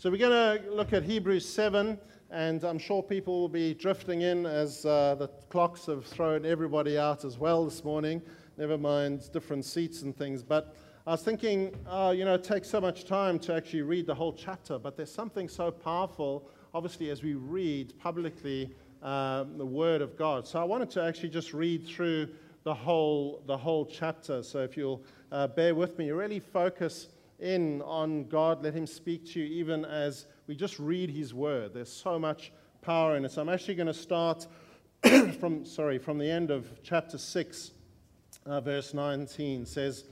So we're going to look at Hebrews 7, and I'm sure people will be drifting in as uh, the clocks have thrown everybody out as well this morning. Never mind different seats and things. But I was thinking, uh, you know, it takes so much time to actually read the whole chapter, but there's something so powerful, obviously, as we read publicly um, the Word of God. So I wanted to actually just read through the whole, the whole chapter. So if you'll uh, bear with me, really focus in on God, let Him speak to you even as we just read His Word. There's so much power in it. So I'm actually going to start from, sorry, from the end of chapter 6, uh, verse 19 says,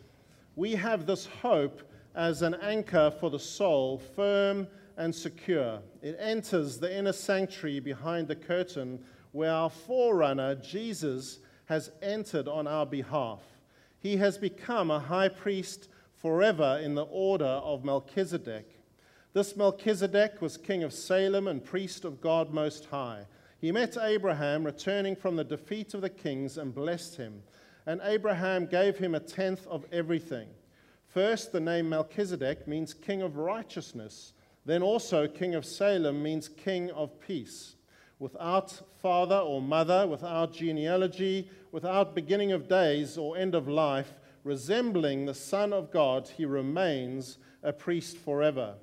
We have this hope as an anchor for the soul, firm and secure. It enters the inner sanctuary behind the curtain where our forerunner, Jesus, has entered on our behalf. He has become a high priest forever in the order of Melchizedek. This Melchizedek was king of Salem and priest of God Most High. He met Abraham returning from the defeat of the kings and blessed him. And Abraham gave him a tenth of everything. First, the name Melchizedek means king of righteousness. Then also, king of Salem means king of peace without father or mother, without genealogy, without beginning of days or end of life, resembling the Son of God, he remains a priest forever.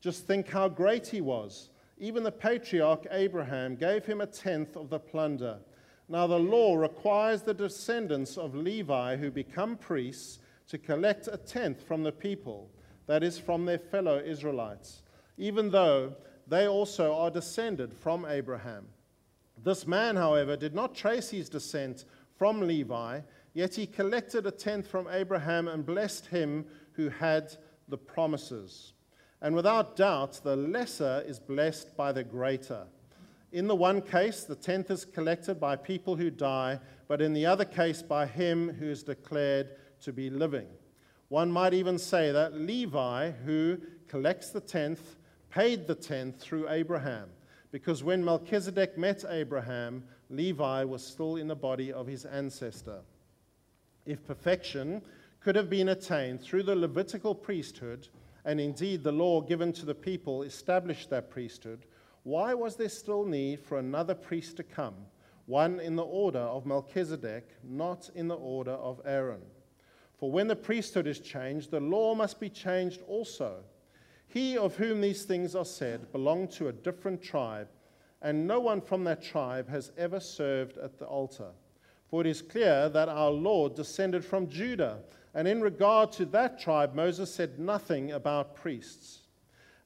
Just think how great he was. Even the patriarch Abraham gave him a tenth of the plunder. Now, the law requires the descendants of Levi who become priests to collect a tenth from the people, that is, from their fellow Israelites, even though they also are descended from Abraham. This man, however, did not trace his descent from Levi, yet he collected a tenth from Abraham and blessed him who had the promises. And without doubt, the lesser is blessed by the greater. In the one case, the tenth is collected by people who die, but in the other case, by him who is declared to be living. One might even say that Levi, who collects the tenth, paid the tenth through Abraham, because when Melchizedek met Abraham, Levi was still in the body of his ancestor. If perfection could have been attained through the Levitical priesthood, and indeed the law given to the people established that priesthood, why was there still need for another priest to come, one in the order of Melchizedek, not in the order of Aaron? For when the priesthood is changed, the law must be changed also. He of whom these things are said belonged to a different tribe, and no one from that tribe has ever served at the altar. For it is clear that our Lord descended from Judah, and in regard to that tribe, Moses said nothing about priests.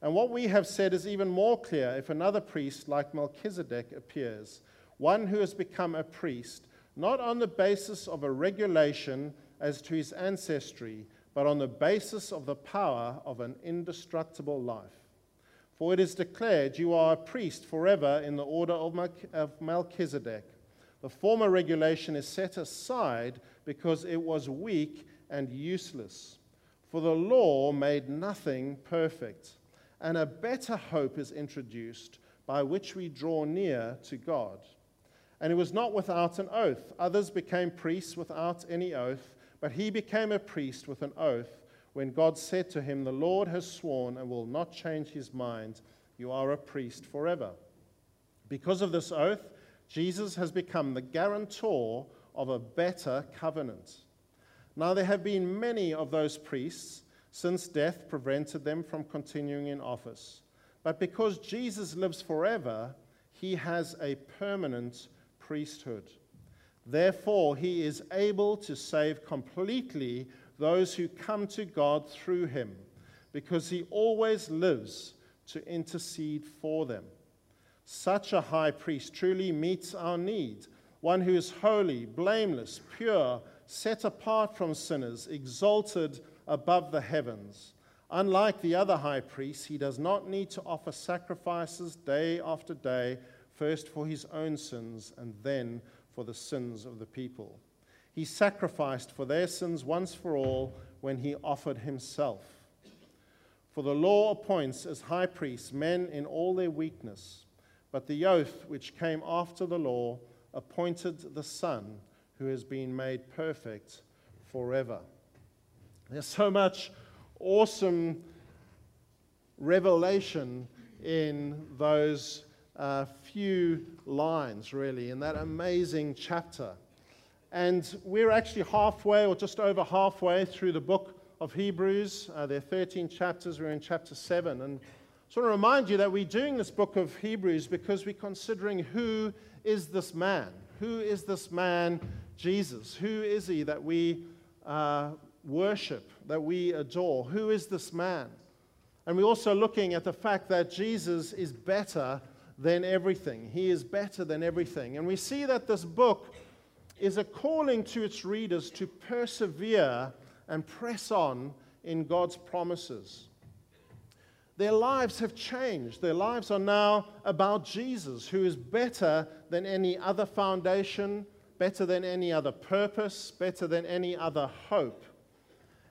And what we have said is even more clear if another priest like Melchizedek appears, one who has become a priest, not on the basis of a regulation as to his ancestry but on the basis of the power of an indestructible life. For it is declared, You are a priest forever in the order of Melchizedek. The former regulation is set aside because it was weak and useless. For the law made nothing perfect, and a better hope is introduced by which we draw near to God. And it was not without an oath. Others became priests without any oath but he became a priest with an oath when God said to him, The Lord has sworn and will not change his mind. You are a priest forever. Because of this oath, Jesus has become the guarantor of a better covenant. Now, there have been many of those priests since death prevented them from continuing in office. But because Jesus lives forever, he has a permanent priesthood. Therefore, he is able to save completely those who come to God through him, because he always lives to intercede for them. Such a high priest truly meets our need, one who is holy, blameless, pure, set apart from sinners, exalted above the heavens. Unlike the other high priests, he does not need to offer sacrifices day after day, first for his own sins and then for the sins of the people. He sacrificed for their sins once for all when he offered himself. For the law appoints as high priests men in all their weakness, but the oath which came after the law appointed the Son who has been made perfect forever. There's so much awesome revelation in those uh, few lines, really, in that amazing chapter. And we're actually halfway, or just over halfway, through the book of Hebrews. Uh, there are 13 chapters. We're in chapter 7. And I want to remind you that we're doing this book of Hebrews because we're considering who is this man? Who is this man, Jesus? Who is he that we uh, worship, that we adore? Who is this man? And we're also looking at the fact that Jesus is better than everything. He is better than everything. And we see that this book is a calling to its readers to persevere and press on in God's promises. Their lives have changed. Their lives are now about Jesus, who is better than any other foundation, better than any other purpose, better than any other hope.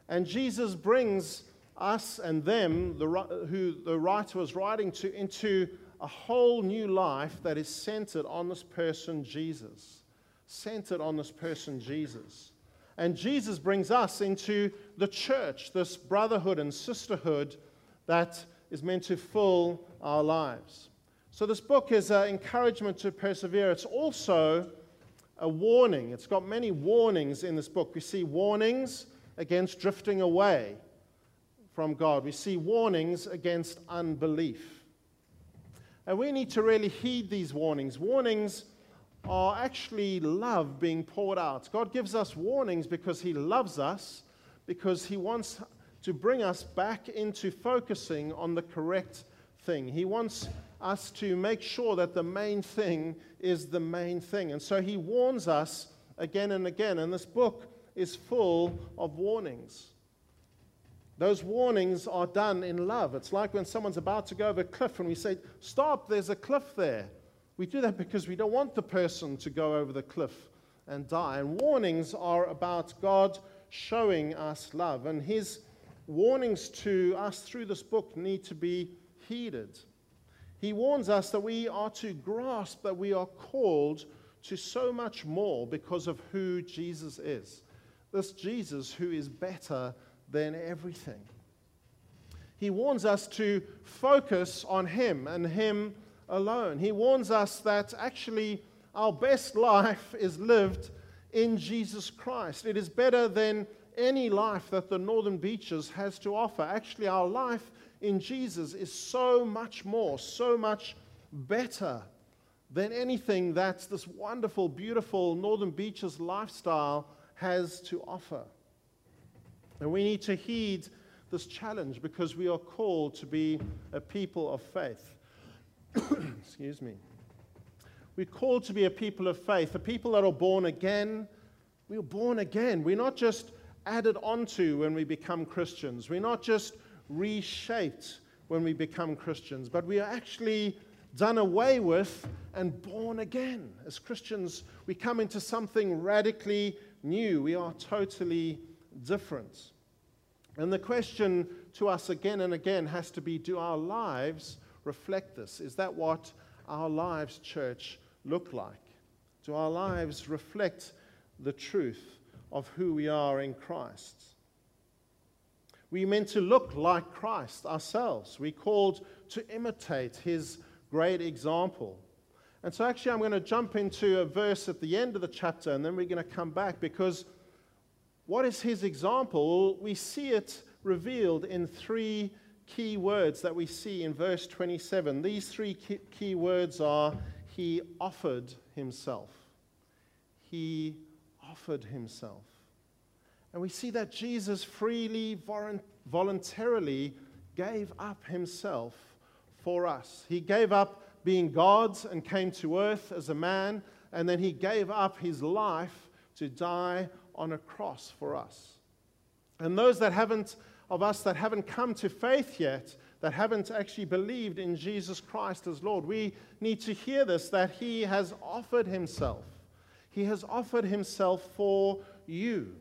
And Jesus brings us and them, the, who the writer was writing to, into a whole new life that is centered on this person, Jesus. Centered on this person, Jesus. And Jesus brings us into the church, this brotherhood and sisterhood that is meant to fill our lives. So, this book is an encouragement to persevere. It's also a warning. It's got many warnings in this book. We see warnings against drifting away from God. We see warnings against unbelief. And we need to really heed these warnings. Warnings are actually love being poured out. God gives us warnings because He loves us, because He wants to bring us back into focusing on the correct thing. He wants us to make sure that the main thing is the main thing. And so He warns us again and again. And this book is full of warnings. Those warnings are done in love. It's like when someone's about to go over a cliff and we say, Stop, there's a cliff there. We do that because we don't want the person to go over the cliff and die. And warnings are about God showing us love. And his warnings to us through this book need to be heeded. He warns us that we are to grasp that we are called to so much more because of who Jesus is. This Jesus who is better than everything. He warns us to focus on Him and Him alone. He warns us that actually our best life is lived in Jesus Christ. It is better than any life that the Northern Beaches has to offer. Actually, our life in Jesus is so much more, so much better than anything that this wonderful, beautiful Northern Beaches lifestyle has to offer. And we need to heed this challenge because we are called to be a people of faith. Excuse me. We're called to be a people of faith, a people that are born again. We are born again. We're not just added onto when we become Christians. We're not just reshaped when we become Christians, but we are actually done away with and born again. As Christians, we come into something radically new. We are totally different. And the question to us again and again has to be do our lives reflect this? Is that what our lives, church, look like? Do our lives reflect the truth of who we are in Christ? We're meant to look like Christ ourselves. We're called to imitate his great example. And so, actually, I'm going to jump into a verse at the end of the chapter, and then we're going to come back because what is his example? We see it revealed in three key words that we see in verse 27. These three key words are He offered Himself. He offered Himself. And we see that Jesus freely, voluntarily gave up Himself for us. He gave up being God and came to earth as a man, and then He gave up His life to die on a cross for us. And those that haven't, of us that haven't come to faith yet, that haven't actually believed in Jesus Christ as Lord, we need to hear this that He has offered Himself. He has offered Himself for you.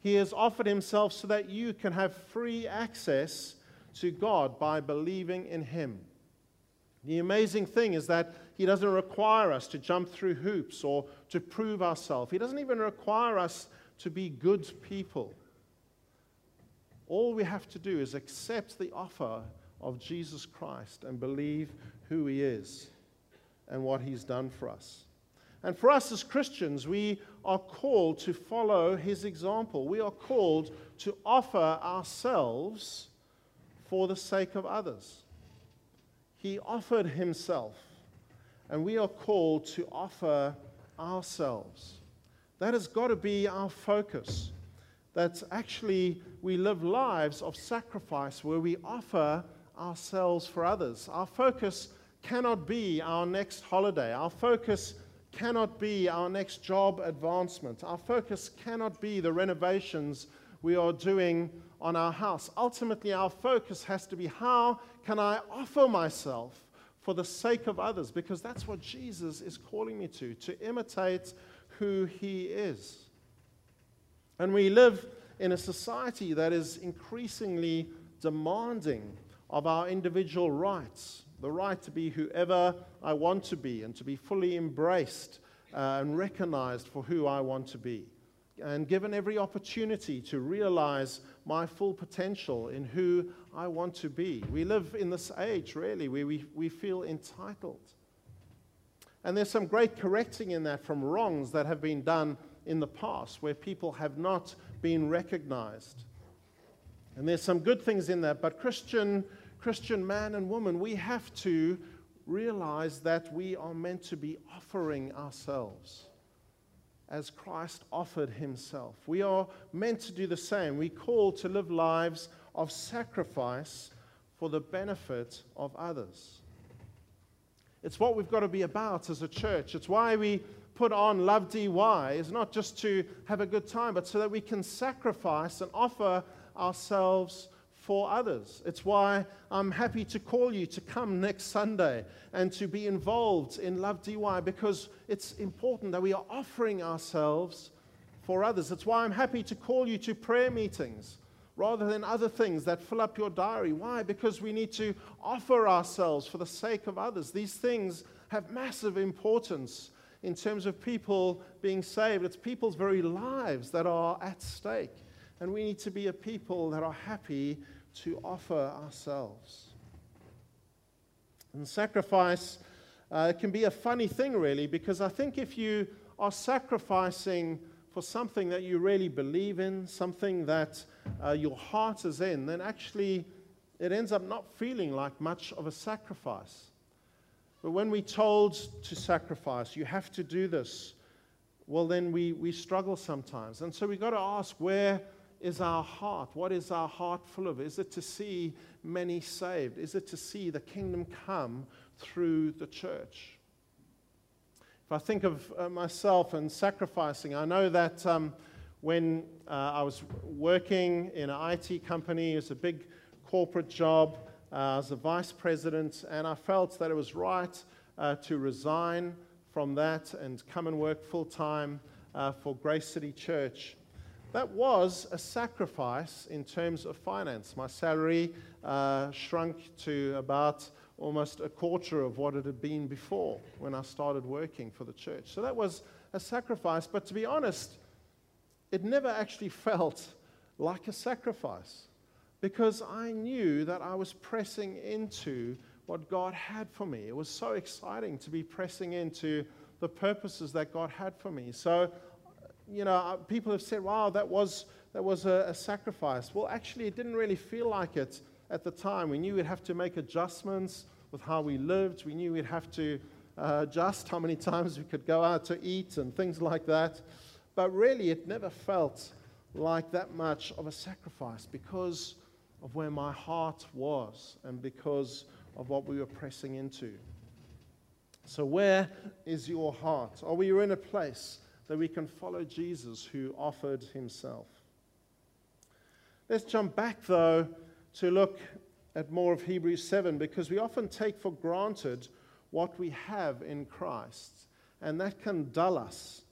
He has offered Himself so that you can have free access to God by believing in Him. The amazing thing is that He doesn't require us to jump through hoops or to prove ourselves. He doesn't even require us to be good people. All we have to do is accept the offer of Jesus Christ and believe who he is and what he's done for us. And for us as Christians, we are called to follow his example. We are called to offer ourselves for the sake of others. He offered himself, and we are called to offer ourselves. That has got to be our focus. That actually we live lives of sacrifice where we offer ourselves for others. Our focus cannot be our next holiday. Our focus cannot be our next job advancement. Our focus cannot be the renovations we are doing on our house. Ultimately, our focus has to be how can I offer myself for the sake of others? Because that's what Jesus is calling me to, to imitate who he is. And we live in a society that is increasingly demanding of our individual rights the right to be whoever I want to be and to be fully embraced uh, and recognized for who I want to be. And given every opportunity to realize my full potential in who I want to be. We live in this age, really, where we, we feel entitled. And there's some great correcting in that from wrongs that have been done in the past where people have not been recognized. And there's some good things in that, but Christian Christian man and woman, we have to realize that we are meant to be offering ourselves as Christ offered himself. We are meant to do the same. We call to live lives of sacrifice for the benefit of others. It's what we've got to be about as a church. It's why we put on Love DY, is not just to have a good time, but so that we can sacrifice and offer ourselves for others. It's why I'm happy to call you to come next Sunday and to be involved in Love DY because it's important that we are offering ourselves for others. It's why I'm happy to call you to prayer meetings rather than other things that fill up your diary. Why? Because we need to offer ourselves for the sake of others. These things have massive importance in terms of people being saved. It's people's very lives that are at stake. And we need to be a people that are happy to offer ourselves. And sacrifice uh, can be a funny thing, really, because I think if you are sacrificing for something that you really believe in, something that uh, your heart is in, then actually it ends up not feeling like much of a sacrifice. But when we're told to sacrifice, you have to do this, well, then we, we struggle sometimes. And so we've got to ask where is our heart? What is our heart full of? Is it to see many saved? Is it to see the kingdom come through the church? If I think of uh, myself and sacrificing, I know that um, when uh, I was working in an IT company, it was a big corporate job. Uh, as a vice president, and I felt that it was right uh, to resign from that and come and work full time uh, for Grace City Church. That was a sacrifice in terms of finance. My salary uh, shrunk to about almost a quarter of what it had been before when I started working for the church. So that was a sacrifice, but to be honest, it never actually felt like a sacrifice because I knew that I was pressing into what God had for me. It was so exciting to be pressing into the purposes that God had for me. So you know, uh, people have said, wow, that was, that was a, a, sacrifice. Well, actually, it didn't really feel like it at the time. We knew we'd have to make adjustments with how we lived. We knew we'd have to uh, adjust how many times we could go out to eat and things like that. But really, it never felt like that much of a sacrifice because of where my heart was and because of what we were pressing into. So, where is your heart? Are we in a place that we can follow Jesus who offered himself. Let's jump back, though, to look at more of Hebrews 7 because we often take for granted what we have in Christ, and that can dull us.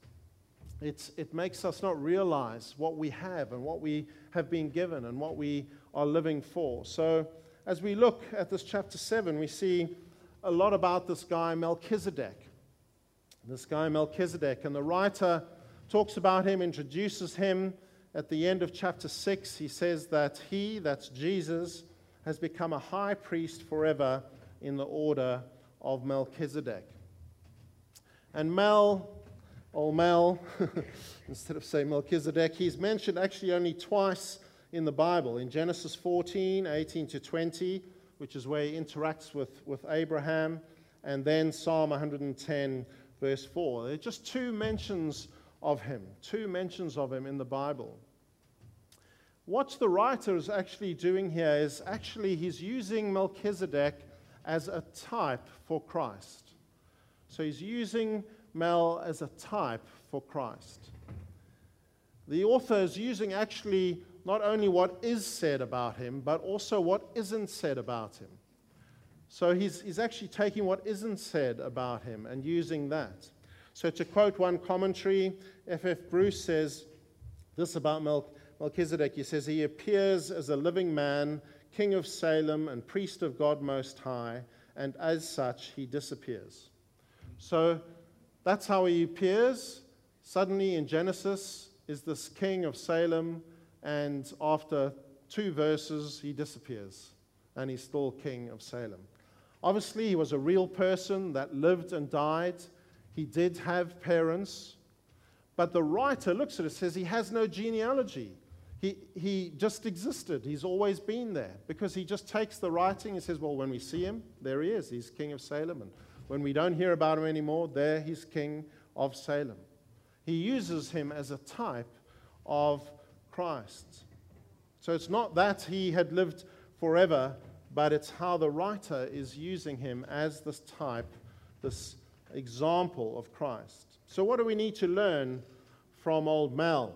It's, it makes us not realize what we have and what we have been given and what we are living for. So, as we look at this chapter 7, we see a lot about this guy, Melchizedek this guy Melchizedek. And the writer talks about him, introduces him. At the end of chapter 6, he says that he, that's Jesus, has become a high priest forever in the order of Melchizedek. And Mel, old Mel, instead of saying Melchizedek, he's mentioned actually only twice in the Bible in Genesis 14, 18 to 20, which is where he interacts with, with Abraham, and then Psalm 110, verse 4. There are just two mentions of him, two mentions of him in the Bible. What the writer is actually doing here is actually he's using Melchizedek as a type for Christ. So he's using Mel as a type for Christ. The author is using actually not only what is said about him, but also what isn't said about him. So he's, he's actually taking what isn't said about him and using that. So to quote one commentary, F.F. F. Bruce says this about Melchizedek. Melchizedek, he says, he appears as a living man, king of Salem, and priest of God Most High, and as such, he disappears. So that's how he appears. Suddenly in Genesis is this king of Salem, and after two verses, he disappears, and he's still king of Salem. Obviously, he was a real person that lived and died. He did have parents, but the writer looks at it and says he has no genealogy. He, he just existed. He's always been there because he just takes the writing and says, Well, when we see him, there he is. He's king of Salem. And when we don't hear about him anymore, there he's king of Salem. He uses him as a type of Christ. So it's not that he had lived forever, but it's how the writer is using him as this type, this example of Christ. So, what do we need to learn from old Mel?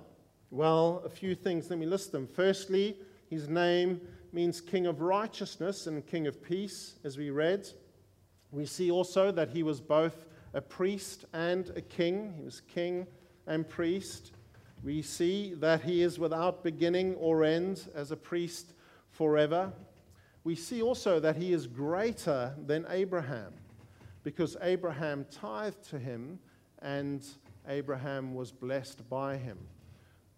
Well, a few things. Let me list them. Firstly, his name means King of Righteousness and King of Peace, as we read. We see also that he was both a priest and a king. He was king and priest. We see that he is without beginning or end as a priest forever. We see also that he is greater than Abraham because Abraham tithed to him and Abraham was blessed by him.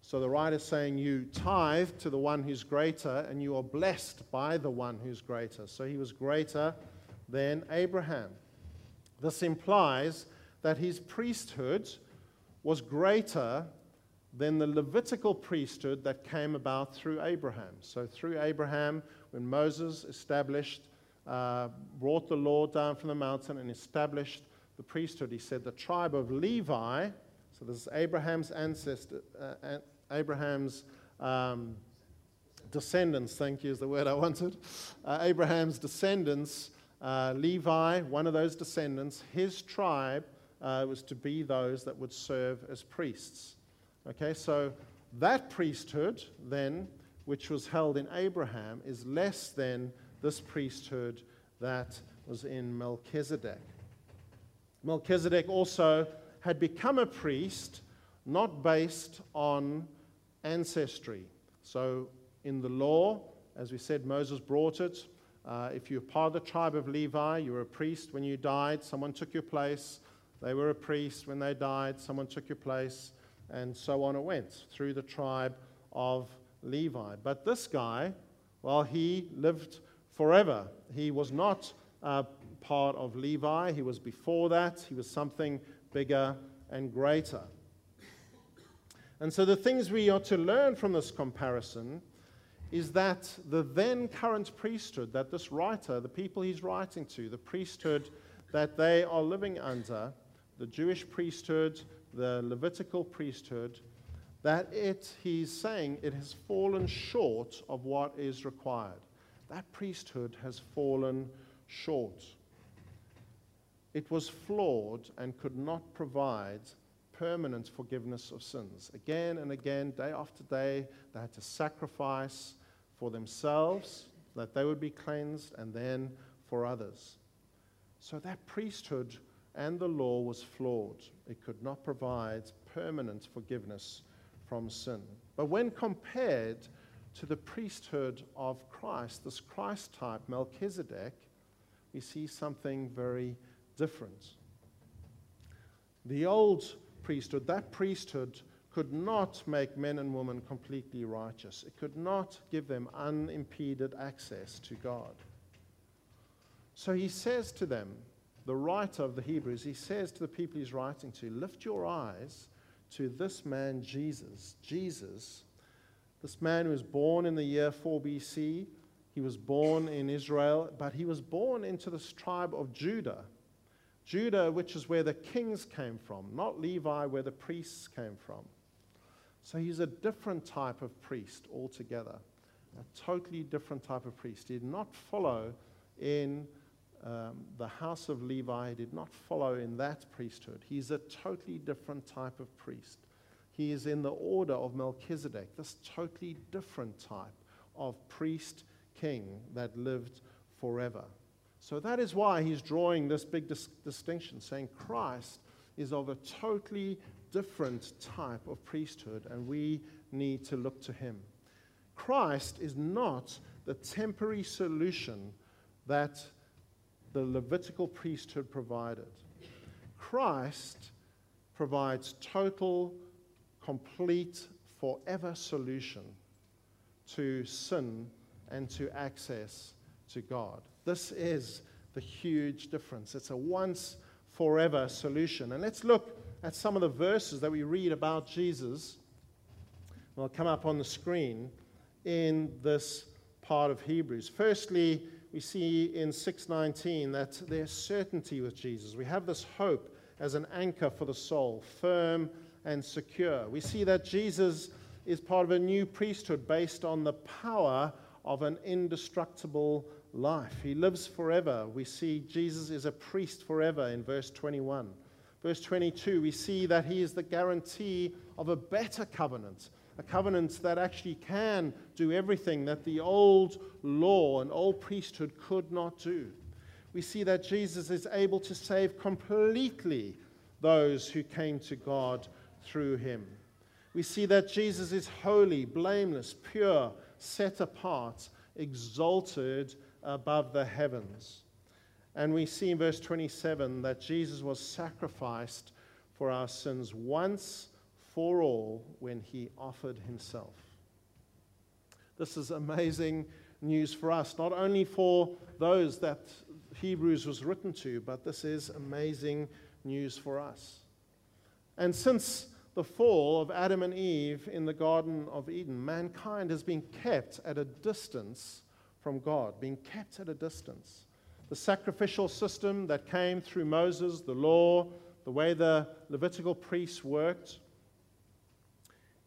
So the writer's saying you tithe to the one who's greater and you are blessed by the one who's greater. So he was greater than Abraham. This implies that his priesthood was greater than the Levitical priesthood that came about through Abraham. So through Abraham, when Moses established, uh, brought the law down from the mountain and established the priesthood, he said the tribe of Levi, so this is Abraham's ancestor, uh, Abraham's um, descendants, thank you is the word I wanted. Uh, Abraham's descendants, uh, Levi, one of those descendants, his tribe uh, was to be those that would serve as priests. Okay, so that priesthood, then, which was held in Abraham, is less than this priesthood that was in Melchizedek. Melchizedek also had become a priest not based on ancestry. So, in the law, as we said, Moses brought it. Uh, if you're part of the tribe of Levi, you were a priest when you died, someone took your place. They were a priest when they died, someone took your place, and so on it went through the tribe of Levi. But this guy, well, he lived forever. He was not uh, part of Levi, he was before that, he was something bigger and greater. And so the things we are to learn from this comparison is that the then current priesthood that this writer, the people he's writing to, the priesthood that they are living under, the Jewish priesthood, the Levitical priesthood, that it, he's saying, it has fallen short of what is required. That priesthood has fallen short. It was flawed and could not provide permanent forgiveness of sins. Again and again, day after day, they had to sacrifice for themselves that they would be cleansed and then for others. So that priesthood and the law was flawed. It could not provide permanent forgiveness from sin. But when compared to the priesthood of Christ, this Christ type, Melchizedek, we see something very different. The old priesthood, that priesthood could not make men and women completely righteous. It could not give them unimpeded access to God. So he says to them, the writer of the Hebrews, he says to the people he's writing to, lift your eyes to this man, Jesus. Jesus, this man who was born in the year 4 BC, he was born in Israel, but he was born into this tribe of Judah. Judah, which is where the kings came from, not Levi, where the priests came from. So he's a different type of priest altogether, a totally different type of priest. He did not follow in um, the house of Levi, did not follow in that priesthood. He's a totally different type of priest. He is in the order of Melchizedek, this totally different type of priest king that lived forever. So that is why he's drawing this big dis- distinction, saying Christ is of a totally different type of priesthood, and we need to look to him. Christ is not the temporary solution that the Levitical priesthood provided. Christ provides total, complete, forever solution to sin and to access to God. This is the huge difference. It's a once forever solution. And let's look at some of the verses that we read about Jesus. They'll come up on the screen in this part of Hebrews. Firstly, we see in 619 that there's certainty with Jesus. We have this hope as an anchor for the soul, firm and secure. We see that Jesus is part of a new priesthood based on the power of an indestructible life. He lives forever. We see Jesus is a priest forever in verse 21. Verse 22, we see that he is the guarantee of a better covenant, a covenant that actually can do everything that the old law and old priesthood could not do. We see that Jesus is able to save completely those who came to God through him. We see that Jesus is holy, blameless, pure, set apart, exalted above the heavens. And we see in verse 27 that Jesus was sacrificed for our sins once for all when he offered himself. This is amazing news for us, not only for those that Hebrews was written to, but this is amazing news for us. And since the fall of Adam and Eve in the Garden of Eden, mankind has been kept at a distance from God, being kept at a distance. The sacrificial system that came through Moses, the law, the way the Levitical priests worked,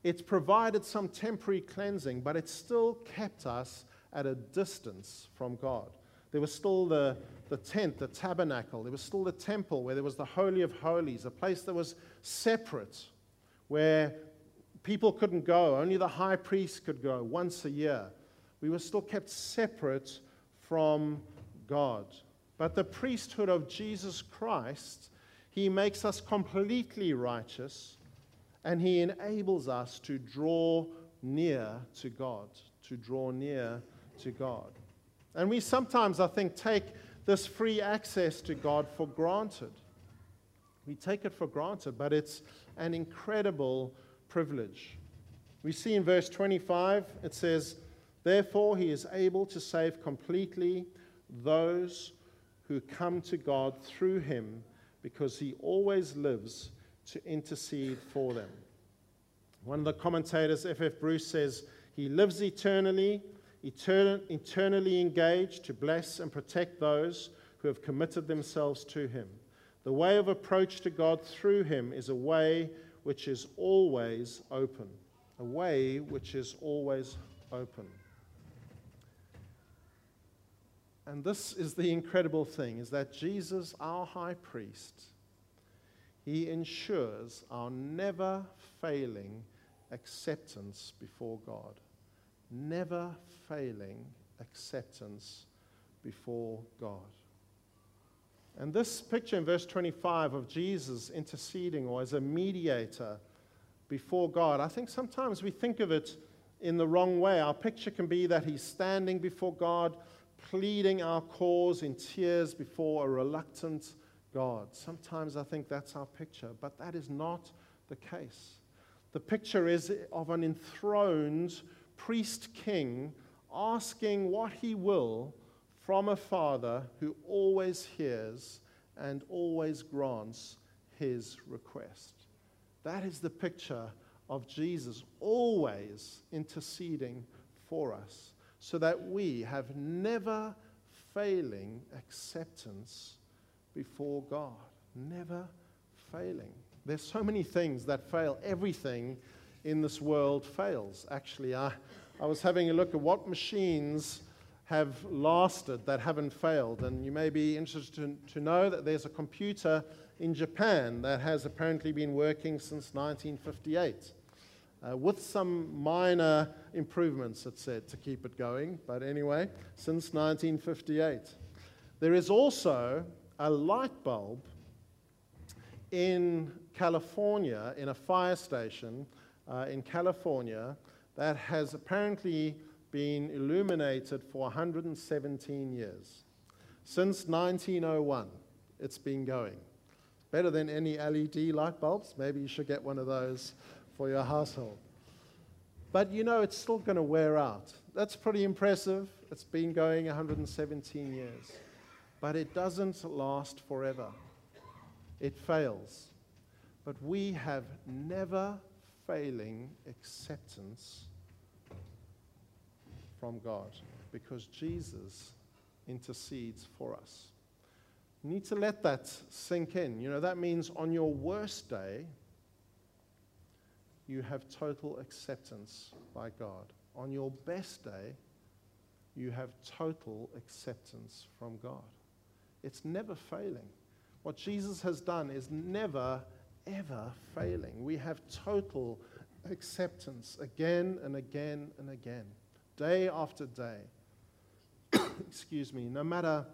it's provided some temporary cleansing, but it still kept us at a distance from God. There was still the, the tent, the tabernacle. There was still the temple where there was the Holy of Holies, a place that was separate, where people couldn't go. Only the high priest could go once a year we were still kept separate from God. But the priesthood of Jesus Christ, he makes us completely righteous and he enables us to draw near to God, to draw near to God. And we sometimes, I think, take this free access to God for granted. We take it for granted, but it's an incredible privilege. We see in verse 25, it says, Therefore, he is able to save completely those who come to God through him because he always lives to intercede for them. One of the commentators, F.F. Bruce, says, He lives eternally, etern- eternally engaged to bless and protect those who have committed themselves to him. The way of approach to God through him is a way which is always open. A way which is always open. And this is the incredible thing is that Jesus, our high priest, he ensures our never failing acceptance before God. Never failing acceptance before God. And this picture in verse 25 of Jesus interceding or as a mediator before God, I think sometimes we think of it in the wrong way. Our picture can be that he's standing before God pleading our cause in tears before a reluctant God. Sometimes I think that's our picture, but that is not the case. The picture is of an enthroned priest king asking what he will from a father who always hears and always grants his request. That is the picture of Jesus always interceding for us so that we have never failing acceptance before God. Never failing. There's so many things that fail. Everything in this world fails. Actually, I, I was having a look at what machines have lasted that haven't failed. And you may be interested to, to know that there's a computer in Japan that has apparently been working since 1958. Uh, with some minor improvements, it said, to keep it going. But anyway, since 1958. There is also a light bulb in California, in a fire station uh, in California, that has apparently been illuminated for 117 years. Since 1901, it's been going. Better than any LED light bulbs. Maybe you should get one of those for your household. But you know, it's still going to wear out. That's pretty impressive. It's been going 117 years. But it doesn't last forever, it fails. But we have never failing acceptance from God because Jesus intercedes for us. You need to let that sink in. You know, that means on your worst day, you have total acceptance by God. On your best day, you have total acceptance from God. It's never failing. What Jesus has done is never, ever failing. We have total acceptance again and again and again day after day. Excuse me, no matter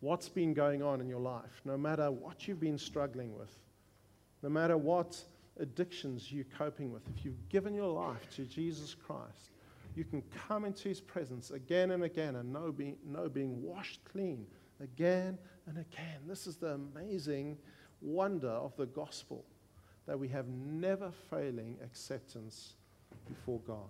what's been going on in your life, no matter what you've been struggling with, no matter what addictions you're coping with, if you've given your life to Jesus Christ, you can come into his presence again and again and know know being washed clean again and again. This is the amazing wonder of the gospel that we have never failing acceptance before God.